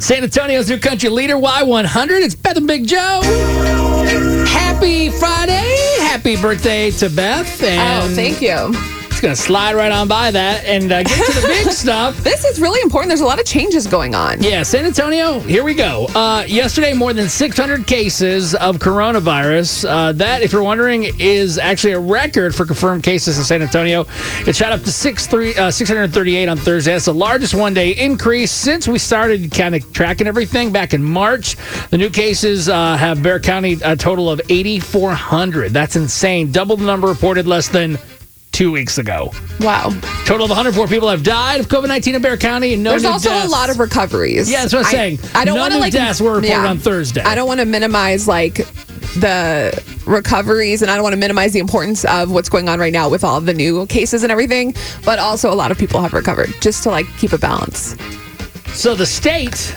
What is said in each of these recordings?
San Antonio's new country leader, Y100. It's Beth and Big Joe. Happy Friday. Happy birthday to Beth. Oh, and Oh, thank you. It's going to slide right on by that and uh, get to the big stuff. This is really important. There's a lot of changes going on. Yeah, San Antonio, here we go. Uh, yesterday, more than 600 cases of coronavirus. Uh, that, if you're wondering, is actually a record for confirmed cases in San Antonio. It shot up to six, three, uh, 638 on Thursday. That's the largest one day increase since we started kind of tracking everything back in March. The new cases uh, have Bexar County a total of 8,400. That's insane. Double the number reported less than two weeks ago. Wow. Total of 104 people have died of COVID 19 in Bexar County, and no There's also deaths. a lot of recoveries. Yeah, that's what I'm I- saying. I, don't want to like deaths were reported on Thursday. I don't want to minimize like the recoveries and I don't want to minimize the importance of what's going on right now with all the new cases and everything, but also a lot of people have recovered just to like keep a balance. So the state,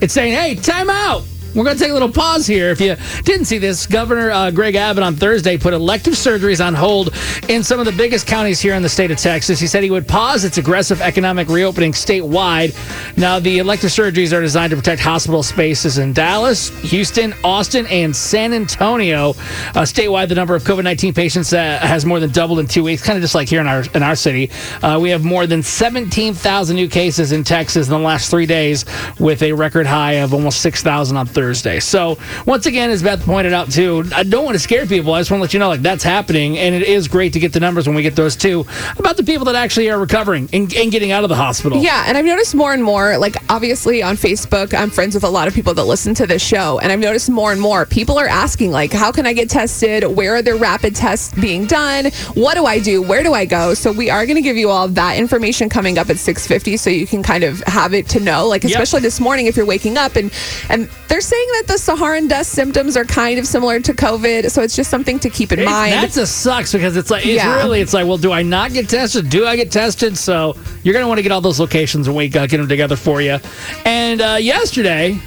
it's saying, hey, time out. We're going to take a little pause here. If you didn't see this, Governor uh, Greg Abbott on Thursday put elective surgeries on hold in some of the biggest counties here in the state of Texas. He said he would pause its aggressive economic reopening statewide. Now, the elective surgeries are designed to protect hospital spaces in Dallas, Houston, Austin, and San Antonio. Uh, statewide, the number of COVID 19 patients uh, has more than doubled in two weeks, kind of just like here in our, in our city. Uh, we have more than 17,000 new cases in Texas in the last three days, with a record high of almost 6,000 on Thursday. So, once again, as Beth pointed out too, I don't want to scare people. I just want to let you know, like, that's happening. And it is great to get the numbers when we get those too about the people that actually are recovering and, and getting out of the hospital. Yeah, and I've noticed more and more, like obviously on Facebook, I'm friends with a lot of people that listen to this show, and I've noticed more and more people are asking, like, how can I get tested? Where are their rapid tests being done? What do I do? Where do I go? So we are going to give you all that information coming up at 6:50, so you can kind of have it to know, like Yep. especially this morning if you're waking up and and they're saying that the Saharan dust symptoms are kind of similar to COVID, so it's just something to keep in It- mind. That just sucks because it's like it's Yeah. really it's like well do I not get tested do I get tested so you're gonna want to get all those locations and we uh, get them together for you and uh, yesterday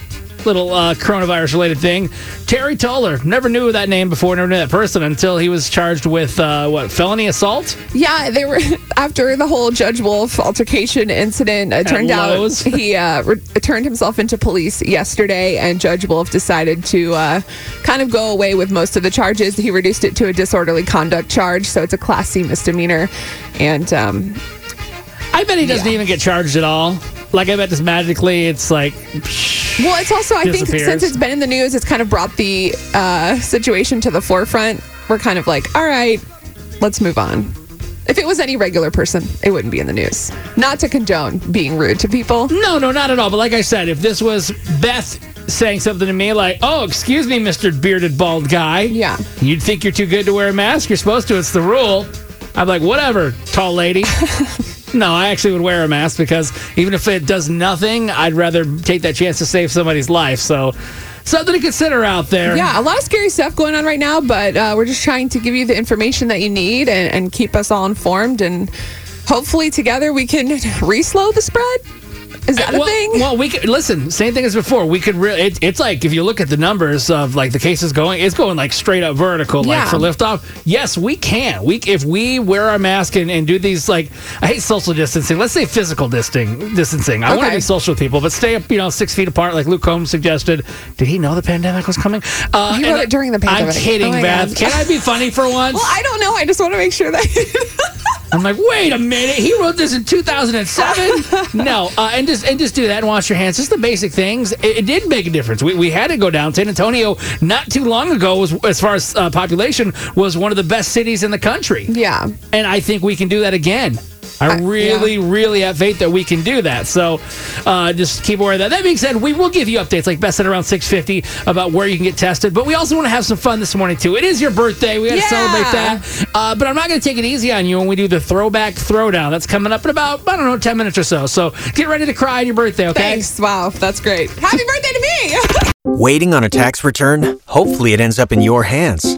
little uh, coronavirus related thing Terry Toller never knew that name before never knew that person until he was charged with uh, what felony assault Yeah, they were after the whole Judge Wolff altercation incident. It turned out he uh, re- turned himself into police yesterday, and Judge Wolff decided to uh, kind of go away with most of the charges. He reduced it to a disorderly conduct charge, so it's a Class C misdemeanor. And um, I bet he doesn't Yeah. even get charged at all like I bet just magically it's like well, it's also I think since it's been in the news, it's kind of brought the uh, situation to the forefront. We're kind of like, all right, let's move on. If it was any regular person, it wouldn't be in the news. Not to condone being rude to people. No, no, not at all. But like I said, if this was Beth saying something to me like, "Oh, excuse me, Mister Bearded Bald Guy," Yeah. you'd think you're too good to wear a mask. You're supposed to. It's the rule. I'm like, whatever, tall lady. no, I actually would wear a mask because even if it does nothing, I'd rather take that chance to save somebody's life. So, something to consider out there. Yeah, a lot of scary stuff going on right now, but uh, we're just trying to give you the information that you need and, and keep us all informed. And hopefully, together, we can re slow the spread. Is that a well, thing? Well, we could listen. Same thing as before. We could really. It, it's like if you look at the numbers of like the cases going, it's going like straight up vertical. yeah. Like for liftoff, yes, we can. We if we wear our mask and, and do these like I hate social distancing. Let's say physical distancing. Distancing. I want to be social with people, but stay up, you know, six feet apart, like Luke Combs suggested. Did he know the pandemic was coming? Uh, He wrote it during the pandemic. I'm kidding, Oh Beth. God. Can I be funny for once? well, I don't know. I just want to make sure that. I'm like, wait a minute. He wrote this in 2007. no, uh, and just and just do that and wash your hands. Just the basic things. It, it did make a difference. We, we had to go down. San Antonio, not too long ago, was as far as uh, population, was one of the best cities in the country. yeah. And I think we can do that again. I Uh, really, really have faith that we can do that. So, uh, just keep aware of that. That being said, we will give you updates like best at around six fifty about where you can get tested. But we also want to have some fun this morning too. It is your birthday. We got to Yeah. celebrate that. Uh, but I'm not going to take it easy on you when we do the throwback throwdown. That's coming up in about I don't know ten minutes or so. So get ready to cry on your birthday. Okay. Thanks. Wow, that's great. Happy birthday to me. Waiting on a tax return? Hopefully, it ends up in your hands.